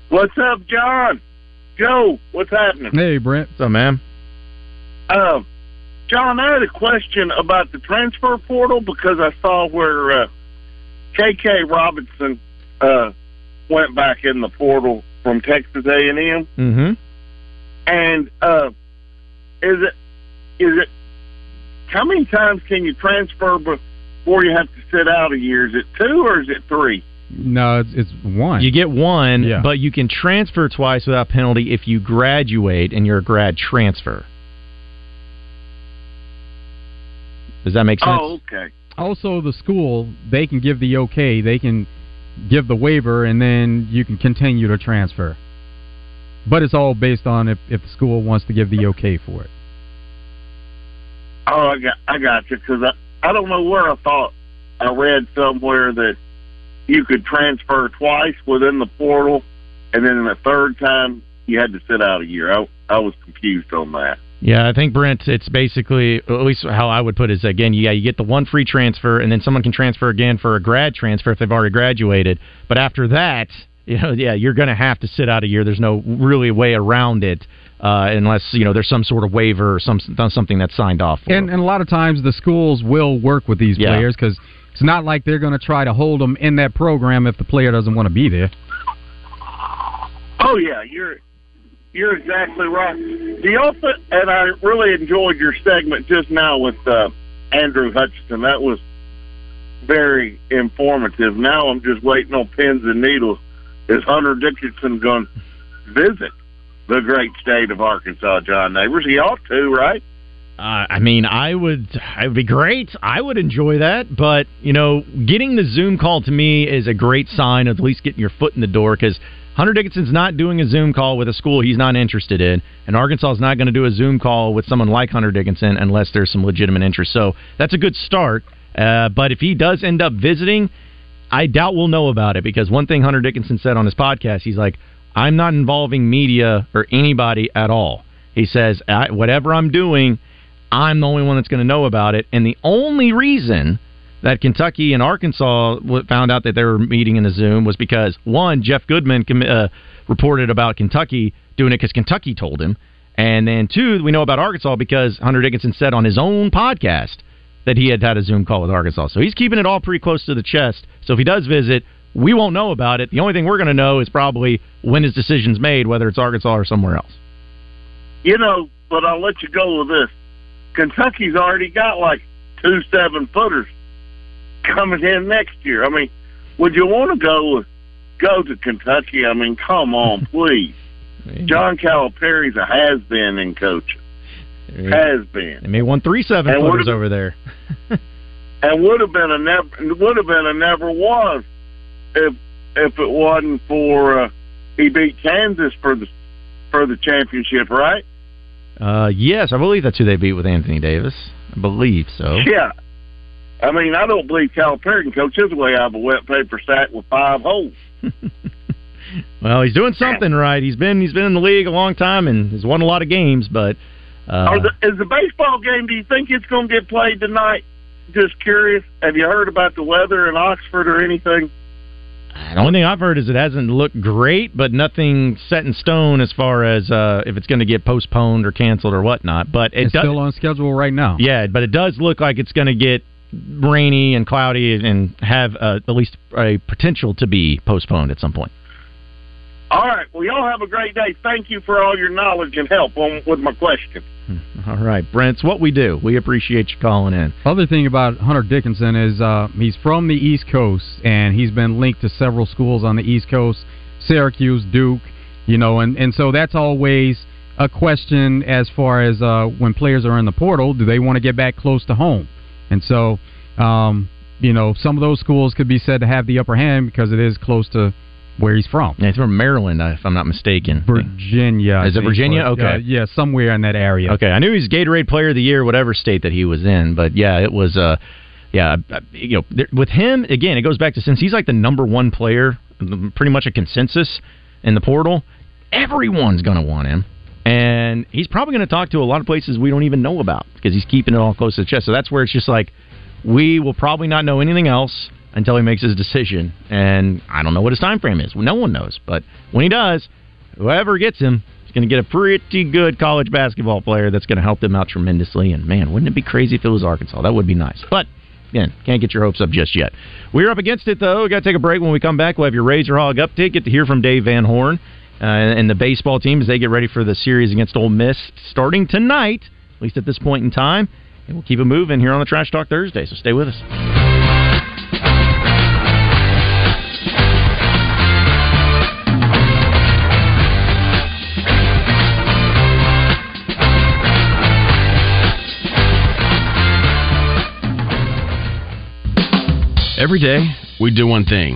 What's up, John? Joe, what's happening? Hey, Brent. What's up, man? Um, John, I had a question about the transfer portal because I saw where uh, KK Robinson uh, went back in the portal from Texas A and M, Mm-hmm. and uh, is it is it how many times can you transfer before you have to sit out a year? Is it two or is it three? No, it's it's one. You get one, Yeah. but you can transfer twice without penalty if you graduate and you're a grad transfer. Does that make sense? Oh, okay. Also, the school they can give the okay, they can give the waiver, and then you can continue to transfer. But it's all based on if, if the school wants to give the okay for it. Oh, I got I got you because I I don't know where I thought I read somewhere that you could transfer twice within the portal, and then the third time you had to sit out a year. I I was confused on that. Yeah, I think Brent. It's basically at least how I would put it is again. Yeah, you get the one free transfer, and then someone can transfer again for a grad transfer if they've already graduated. But after that, *laughs* you know, yeah, you're going to have to sit out a year. There's no really way around it uh, unless you know there's some sort of waiver or some something that's signed off. For. And, and a lot of times the schools will work with these Yeah. players because it's not like they're going to try to hold them in that program if the player doesn't want to be there. Oh yeah, you're you're exactly right. The also, and I really enjoyed your segment just now with uh, Andrew Hutchinson. That was very informative. Now I'm just waiting on pins and needles. Is Hunter Dickinson going to visit the great state of Arkansas, John Neighbors? He ought to, right? Uh, I mean, I would. It would be great. I would enjoy that. But you know, getting the Zoom call to me is a great sign of at least getting your foot in the door because Hunter Dickinson's not doing a Zoom call with a school he's not interested in, and Arkansas is not going to do a Zoom call with someone like Hunter Dickinson unless there's some legitimate interest. So that's a good start. Uh, but if he does end up visiting, I doubt we'll know about it because one thing Hunter Dickinson said on his podcast, he's like, I'm not involving media or anybody at all. He says, whatever I'm doing, I'm the only one that's going to know about it. And the only reason that Kentucky and Arkansas found out that they were meeting in a Zoom was because, one, Jeff Goodman uh, reported about Kentucky doing it because Kentucky told him. And then, two, we know about Arkansas because Hunter Dickinson said on his own podcast that he had had a Zoom call with Arkansas. So he's keeping it all pretty close to the chest. So if he does visit, we won't know about it. The only thing we're going to know is probably when his decision's made, whether it's Arkansas or somewhere else. You know, but I'll let you go with this. Kentucky's already got like two seven footers coming in next year. I mean, would you want to go go to Kentucky? I mean, come on, *laughs* please. John Calipari's a has been in coaching. Has been. They may won three seven And footers over there. *laughs* and would have been a never would have been a never was if if it wasn't for uh, he beat Kansas for the for the championship, right? Uh, yes, I believe that's who they beat with Anthony Davis. I believe so. Yeah. I mean, I don't believe Calipari can coach his way out of a wet paper sack with five holes. *laughs* Well, he's doing something right. He's been he's been in the league a long time and has won a lot of games, but uh, Are the, is the baseball game? Do you think it's going to get played tonight? Just curious. Have you heard about the weather in Oxford or anything? the only thing I've heard is it hasn't looked great, but nothing set in stone as far as uh, if it's going to get postponed or canceled or whatnot. But it It's does, still on schedule right now. Yeah, but it does look like it's going to get rainy and cloudy and have uh, at least a potential to be postponed at some point. All right. Well, y'all have a great day. Thank you for all your knowledge and help on, with my question. All right, Brent's what we do. We appreciate you calling in. Other thing about Hunter Dickinson is uh, he's from the East Coast and he's been linked to several schools on the East Coast, Syracuse, Duke, you know, and and so that's always a question as far as uh, when players are in the portal, do they want to get back close to home? And so, um, you know, some of those schools could be said to have the upper hand because it is close to where he's from. Yeah, he's from Maryland, uh, if I'm not mistaken. Virginia. Is it Virginia? Okay. uh, yeah, somewhere in that area. Okay, I knew he was Gatorade Player of the Year, whatever state that he was in, but yeah, it was. Uh, yeah, you know, there, with him again, it goes back to since he's like the number one player, pretty much a consensus in the portal. Everyone's going to want him, and he's probably going to talk to a lot of places we don't even know about because he's keeping it all close to the chest. So that's where it's just like we will probably not know anything else until he makes his decision, and I don't know what his time frame is. No one knows, but when he does, whoever gets him is going to get a pretty good college basketball player that's going to help them out tremendously. And man, wouldn't it be crazy if it was Arkansas? That would be nice. But again, can't get your hopes up just yet. We're up against it though. We got to take a break. When we come back, we'll have your Razor Hog update. Get to hear from Dave Van Horn uh, and the baseball team as they get ready for the series against Ole Miss starting tonight, at least at this point in time. And we'll keep it moving here on the Trash Talk Thursday. So stay with us. Every day, we do one thing,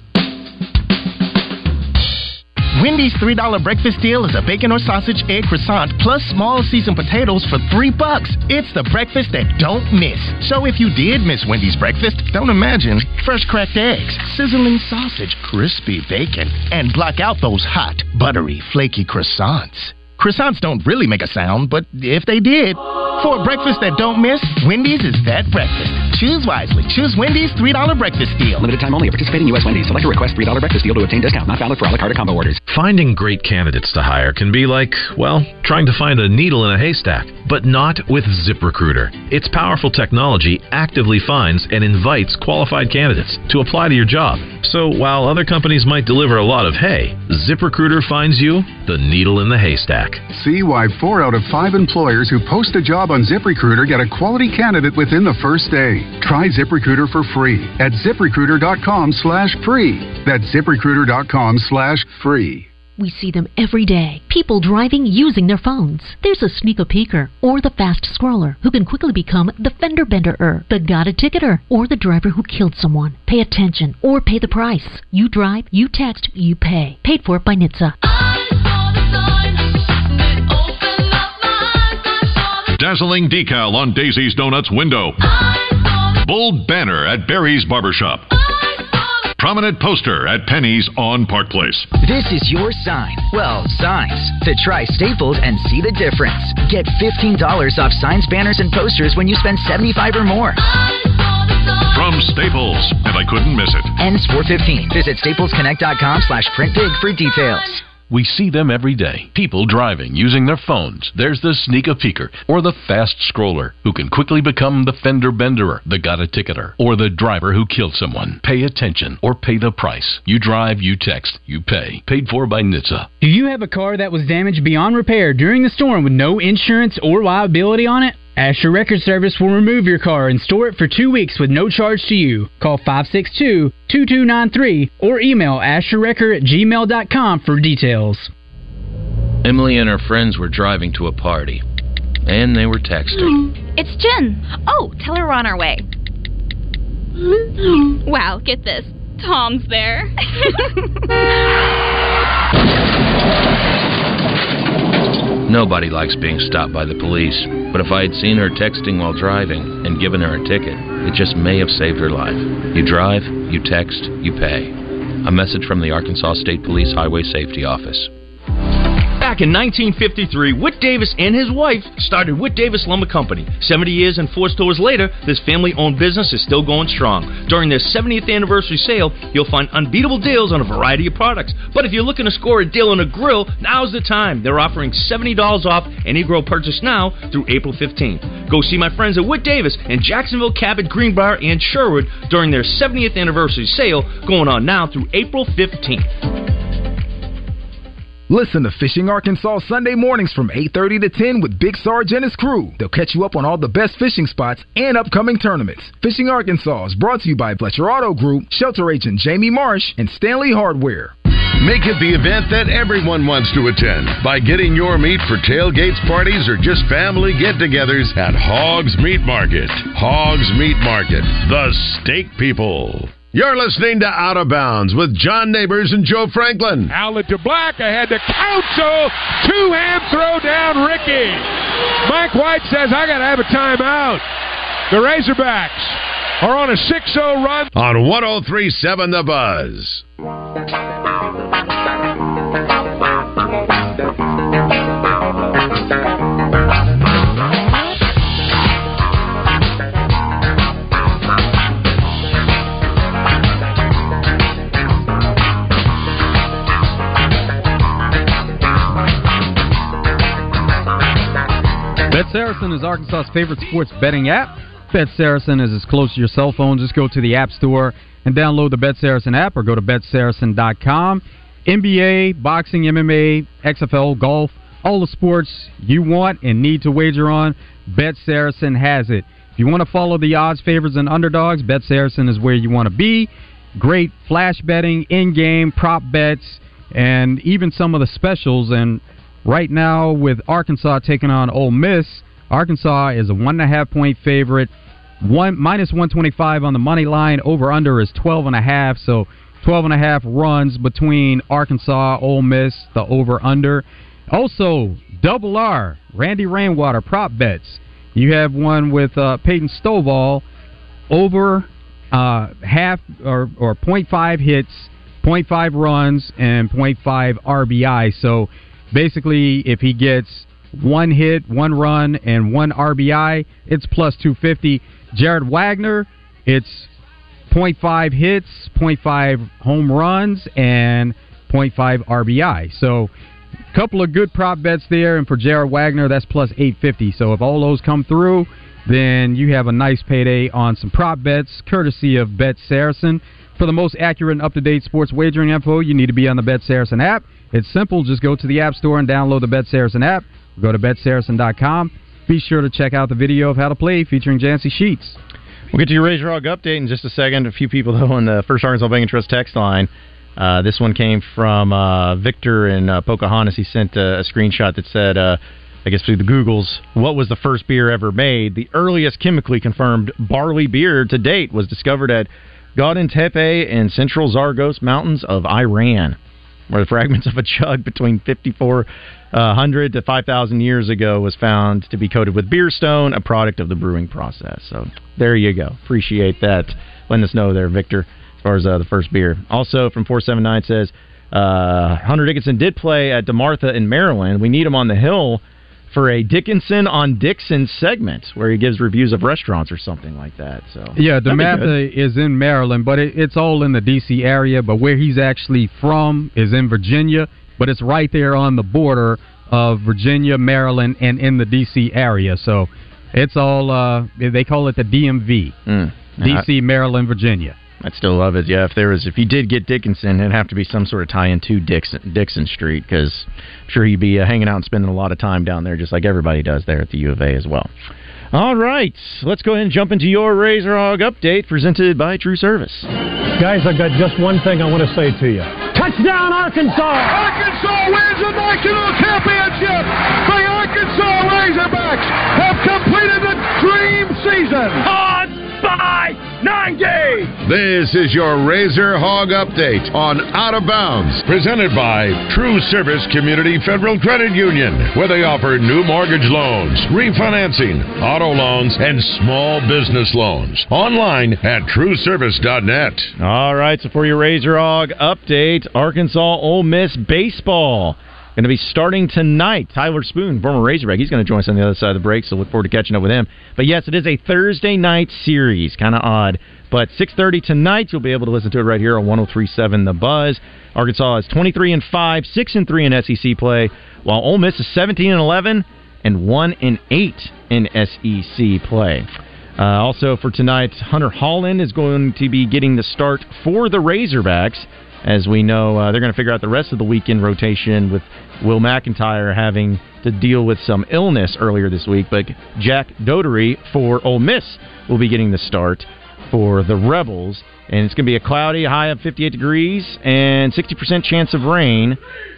Wendy's $3 breakfast deal is a bacon or sausage egg croissant plus small seasoned potatoes for 3 bucks. It's the breakfast that don't miss. So if you did miss Wendy's breakfast, don't imagine. Fresh cracked eggs, sizzling sausage, crispy bacon, and block out those hot, buttery, flaky croissants. Croissants don't really make a sound, but if they did, for a breakfast that don't miss, Wendy's is that breakfast. Choose wisely. Choose Wendy's $3 breakfast deal. Limited time only. Participating U.S. Wendy's. Select a request $3 breakfast deal to obtain discount. Not valid for a la carte or combo orders. Finding great candidates to hire can be like, well, trying to find a needle in a haystack, but not with ZipRecruiter. Its powerful technology actively finds and invites qualified candidates to apply to your job. So while other companies might deliver a lot of hay, ZipRecruiter finds you the needle in the haystack. See why four out of five employers who post a job on ZipRecruiter get a quality candidate within the first day. Try ZipRecruiter for free at ziprecruiter.com slash free. That's ziprecruiter.com slash free. We see them every day. People driving using their phones. There's a sneaker peeker or the fast scroller who can quickly become the fender benderer, the got a ticketer, or the driver who killed someone. Pay attention or pay the price. You drive, you text, you pay. Paid for by NHTSA. Dazzling decal on Daisy's Donuts window. Bold banner at Barry's Barbershop. Prominent poster at Penny's on Park Place. This is your sign. Well, signs. To try Staples and see the difference. Get $15 off signs, banners, and posters when you spend 75 or more. From Staples, and I couldn't miss it. Ends 415. Visit staplesconnect.com slash print big for details. We see them every day. People driving using their phones. There's the sneaker peeker or the fast scroller who can quickly become the fender benderer, the got a ticketer, or the driver who killed someone. Pay attention or pay the price. You drive, you text, you pay. Paid for by NHTSA. Do you have a car that was damaged beyond repair during the storm with no insurance or liability on it? Asher Record Service will remove your car and store it for two weeks with no charge to you. Call 562-2293 or email asherrecord at gmail.com for details. Emily and her friends were driving to a party, and they were texting. Hmm. It's Jen. Oh, tell her we're on our way. Wow, get this. Tom's there. *laughs* *laughs* Nobody likes being stopped by the police, but if I had seen her texting while driving and given her a ticket, it just may have saved her life. You drive, you text, you pay. A message from the Arkansas State Police Highway Safety Office. Back in 1953, Whit Davis and his wife started Whit Davis Lumber Company. 70 years and four stores later, this family owned business is still going strong. During their 70th anniversary sale, you'll find unbeatable deals on a variety of products. But if you're looking to score a deal on a grill, now's the time. They're offering $70 off any grill purchase now through April 15th. Go see my friends at Whit Davis in Jacksonville, Cabot, Greenbrier, and Sherwood during their 70th anniversary sale going on now through April 15th. Listen to Fishing Arkansas Sunday mornings from 8:30 to 10 with Big Sarge and his crew. They'll catch you up on all the best fishing spots and upcoming tournaments. Fishing Arkansas is brought to you by Fletcher Auto Group, Shelter Agent Jamie Marsh, and Stanley Hardware. Make it the event that everyone wants to attend by getting your meat for tailgates, parties, or just family get togethers at Hogs Meat Market. Hogs Meat Market, the steak people. You're listening to Out of Bounds with John Neighbors and Joe Franklin. Outlet to Black ahead to Council. Two hand throw down Ricky. Mike White says, I got to have a timeout. The Razorbacks are on a 6 0 run. On 1037 The Buzz. Bet Saracen is Arkansas's favorite sports betting app. Bet Saracen is as close to your cell phone. Just go to the App Store and download the Bet Saracen app or go to betsaracen.com. NBA, boxing, MMA, XFL, golf, all the sports you want and need to wager on, Bet Saracen has it. If you want to follow the odds, favorites, and underdogs, Bet Saracen is where you want to be. Great flash betting, in game, prop bets, and even some of the specials. And right now, with Arkansas taking on Ole Miss, Arkansas is a one and a half point favorite. one minus 125 on the money line. Over under is 12 and a half. So 12 and a half runs between Arkansas, Ole Miss, the over under. Also, double R, Randy Rainwater prop bets. You have one with uh, Peyton Stovall over uh, half or, or 0.5 hits, 0.5 runs, and 0.5 RBI. So basically, if he gets one hit, one run, and one RBI, it's plus 250. Jared Wegner, it's 0.5 hits, 0.5 home runs, and 0.5 RBI. So a couple of good prop bets there, and for Jared Wegner, that's plus 850. So if all those come through, then you have a nice payday on some prop bets, courtesy of Bet Saracen. For the most accurate and up-to-date sports wagering info, you need to be on the Bet Saracen app. It's simple. Just go to the App Store and download the Bet Saracen app. Go to betsaracen.com. Be sure to check out the video of how to play featuring Jancy Sheets. We'll get to your Razor Hog update in just a second. A few people, *laughs* though, on the First Arkansas Bank and Trust text line. Uh, this one came from uh, Victor in uh, Pocahontas. He sent a, a screenshot that said, uh, I guess through the Googles, what was the first beer ever made? The earliest chemically confirmed barley beer to date was discovered at Godin Tepe in central Zagros Mountains of Iran, where the fragments of a jug between 5400 to 5000 years ago was found to be coated with beer stone, a product of the brewing process. So there you go. Appreciate that. Letting us know there, Victor as far as uh, the first beer. Also from 479 says uh, Hunter Dickinson did play at DeMatha in Maryland. We need him on the hill for a Dickinson on Dixon segment where he gives reviews of restaurants or something like that. So Yeah, be DeMatha is in Maryland, but it, it's all in the D.C. area. But where he's actually from is in Virginia, but it's right there on the border of Virginia, Maryland, and in the D.C. area. So it's all, uh, they call it the DMV. Mm. D.C., Maryland, Virginia. I'd still love it. Yeah, if there was, if he did get Dickinson, it'd have to be some sort of tie-in to Dixon, Dixon Street, because I'm sure he'd be uh, hanging out and spending a lot of time down there, just like everybody does there at the U of A as well. All right, let's go ahead and jump into your Razor Hog update presented by True Service. Guys, I've got just one thing I want to say to you. Touchdown, Arkansas! Arkansas wins the national championship! The Arkansas Razorbacks have completed the dream season! Odds by 90! This is your Razor Hog Update on Out of Bounds, presented by True Service Community Federal Credit Union, where they offer new mortgage loans, refinancing, auto loans, and small business loans. Online at trueservice.net. All right, so for your Razor Hog update, Arkansas Ole Miss baseball. Going to be starting tonight. Tyler Spoon, former Razorback, he's going to join us on the other side of the break, so look forward to catching up with him. But yes, it is a Thursday night series, kind of odd. But 6:30 tonight, you'll be able to listen to it right here on 103.7 The Buzz. Arkansas is 23 and 5, 6 and 3 in SEC play, while Ole Miss is 17 and 11 and 1 and 8 in SEC play. Uh, also for tonight, Hunter Hollan is going to be getting the start for the Razorbacks. As we know, uh, they're going to figure out the rest of the weekend rotation with Will McEntire having to deal with some illness earlier this week. But Jack Dougherty for Ole Miss will be getting the start for the Rebels. And it's going to be a cloudy, high of 58 degrees, and 60% chance of rain.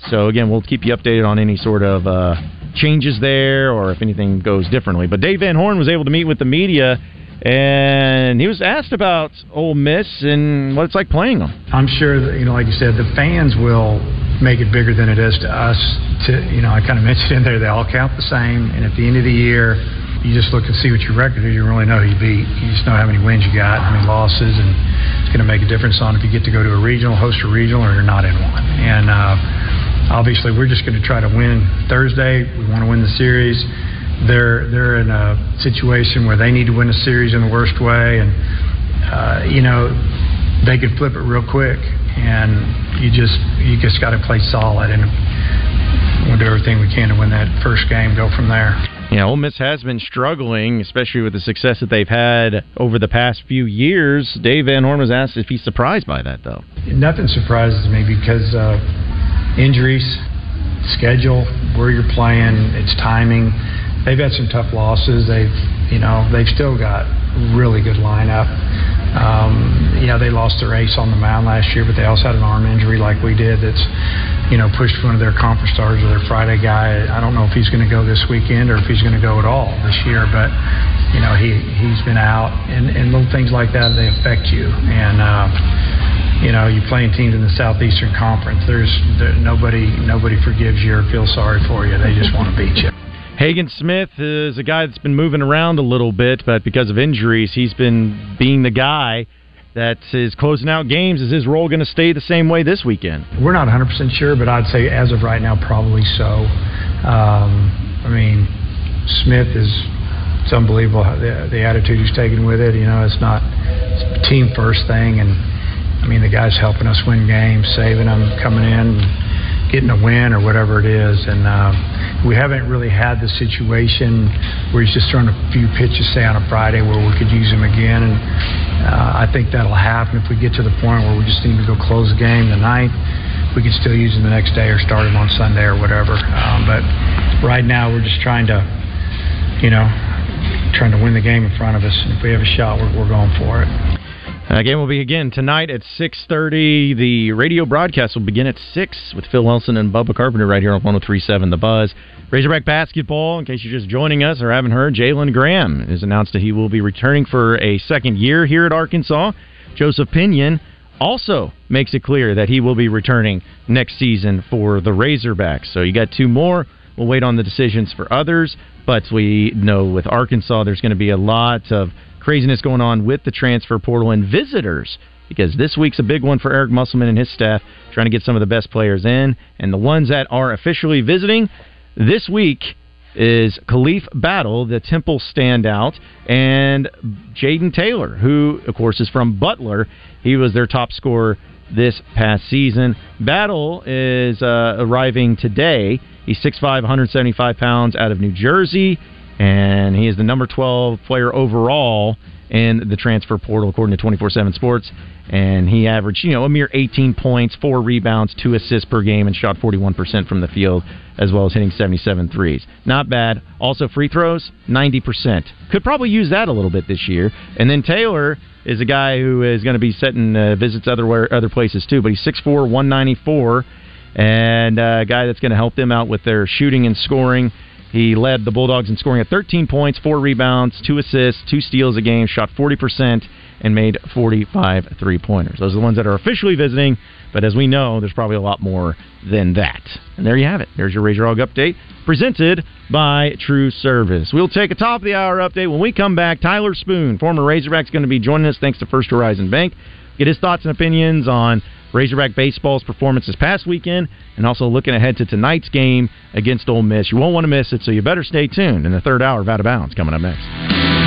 So, again, we'll keep you updated on any sort of uh, changes there or if anything goes differently. But Dave Van Horn was able to meet with the media, and he was asked about Ole Miss and what it's like playing them. I'm sure that, you know, like you said, the fans will make it bigger than it is to us. To you know, I kind of *laughs* mentioned in there they all count the same, and at the end of the year, you just look and see what your record is. You really know who you beat. You just know how many wins you got, how many losses, and it's going to make a difference on if you get to go to a regional, host a regional, or you're not in one. And uh, obviously, we're just going to try to win Thursday. We want to win the series. They're they're in a situation where they need to win a series in the worst way, and uh, you know they could flip it real quick. And you just you just got to play solid, and we'll do everything we can to win that first game. Go from there. Yeah, Ole Miss has been struggling, especially with the success that they've had over the past few years. Dave Van Horn was asked if he's surprised by that, though. Nothing surprises me because uh, injuries, schedule, where you're playing, it's timing. They've had some tough losses. They've, you know, they've still got really good lineup. Um, you know, they lost their ace on the mound last year, but they also had an arm injury like we did. That's, you know, pushed one of their conference stars or their Friday guy. I don't know if he's going to go this weekend or if he's going to go at all this year, but you know he he's been out, and and little things like that they affect you, and. Uh, you know, you're playing teams in the Southeastern Conference. There's there, nobody nobody forgives you or feels sorry for you. They just want to beat you. Hagen Smith is a guy that's been moving around a little bit, but because of injuries, he's been being the guy that is closing out games. Is his role going to stay the same way this weekend? We're not 100% sure, but I'd say as of right now, probably so. Um, I mean, Smith is. It's unbelievable the, the attitude he's taken with it. You know, it's not it's a team first thing, and I mean the guy's helping us win games, saving them, coming in, getting a win or whatever it is, and. Uh, we haven't really had the situation where he's just throwing a few pitches, say on a Friday, where we could use him again. And uh, I think that'll happen if we get to the point where we just need to go close the game the ninth. We can still use him the next day or start him on Sunday or whatever. Um, but right now, we're just trying to, you know, trying to win the game in front of us. And if we have a shot, we're, we're going for it. Uh, game will be again tonight at 6.30. The radio broadcast will begin at 6 with Phil Elson and Bubba Carpenter right here on 103.7 The Buzz. Razorback basketball, in case you're just joining us or haven't heard, Jalen Graham has announced that he will be returning for a second year here at Arkansas. Joseph Pinion also makes it clear that he will be returning next season for the Razorbacks. So you got two more. We'll wait on the decisions for others, but we know with Arkansas there's going to be a lot of craziness going on with the transfer portal and visitors because this week's a big one for Eric Musselman and his staff trying to get some of the best players in. And the ones that are officially visiting this week is Khalif Battle, the Temple standout, and Jayden Taylor, who, of course, is from Butler. He was their top scorer this past season. Battle is uh, arriving today. He's 6'5", 175 pounds out of New Jersey and he is the number 12 player overall in the transfer portal according to 24/7 Sports and he averaged, you know, a mere 18 points, 4 rebounds, 2 assists per game and shot 41% from the field as well as hitting 77 threes. Not bad. Also free throws, 90%. Could probably use that a little bit this year. And then Taylor is a guy who is going to be setting uh, visits other other places too, but he's 6'4", 194 and uh, a guy that's going to help them out with their shooting and scoring he led the Bulldogs in scoring at 13 points, four rebounds, two assists, two steals a game, shot 40%, and made 45 three pointers. Those are the ones that are officially visiting, but as we know, there's probably a lot more than that. And there you have it. There's your Razor Hog update presented by True Service. We'll take a top of the hour update. When we come back, Tyler Spoon, former Razorback, is going to be joining us thanks to First Horizon Bank. Get his thoughts and opinions on Razorback Baseball's performance this past weekend, and also looking ahead to tonight's game against Ole Miss. You won't want to miss it, so you better stay tuned. In the third hour of Out of Bounds coming up next.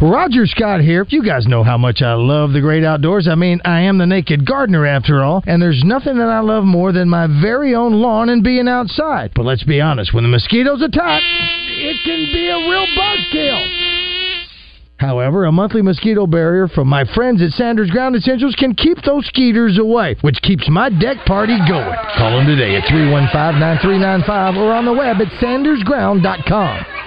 Roger Scott here. You guys know how much I love the great outdoors. I mean, I am the naked gardener after all, and there's nothing that I love more than my very own lawn and being outside. But let's be honest, when the mosquitoes attack, it can be a real buzzkill. However, a monthly mosquito barrier from my friends at Sanders Ground Essentials can keep those skeeters away, which keeps my deck party going. Call them today at 315 9395 or on the web at sandersground.com.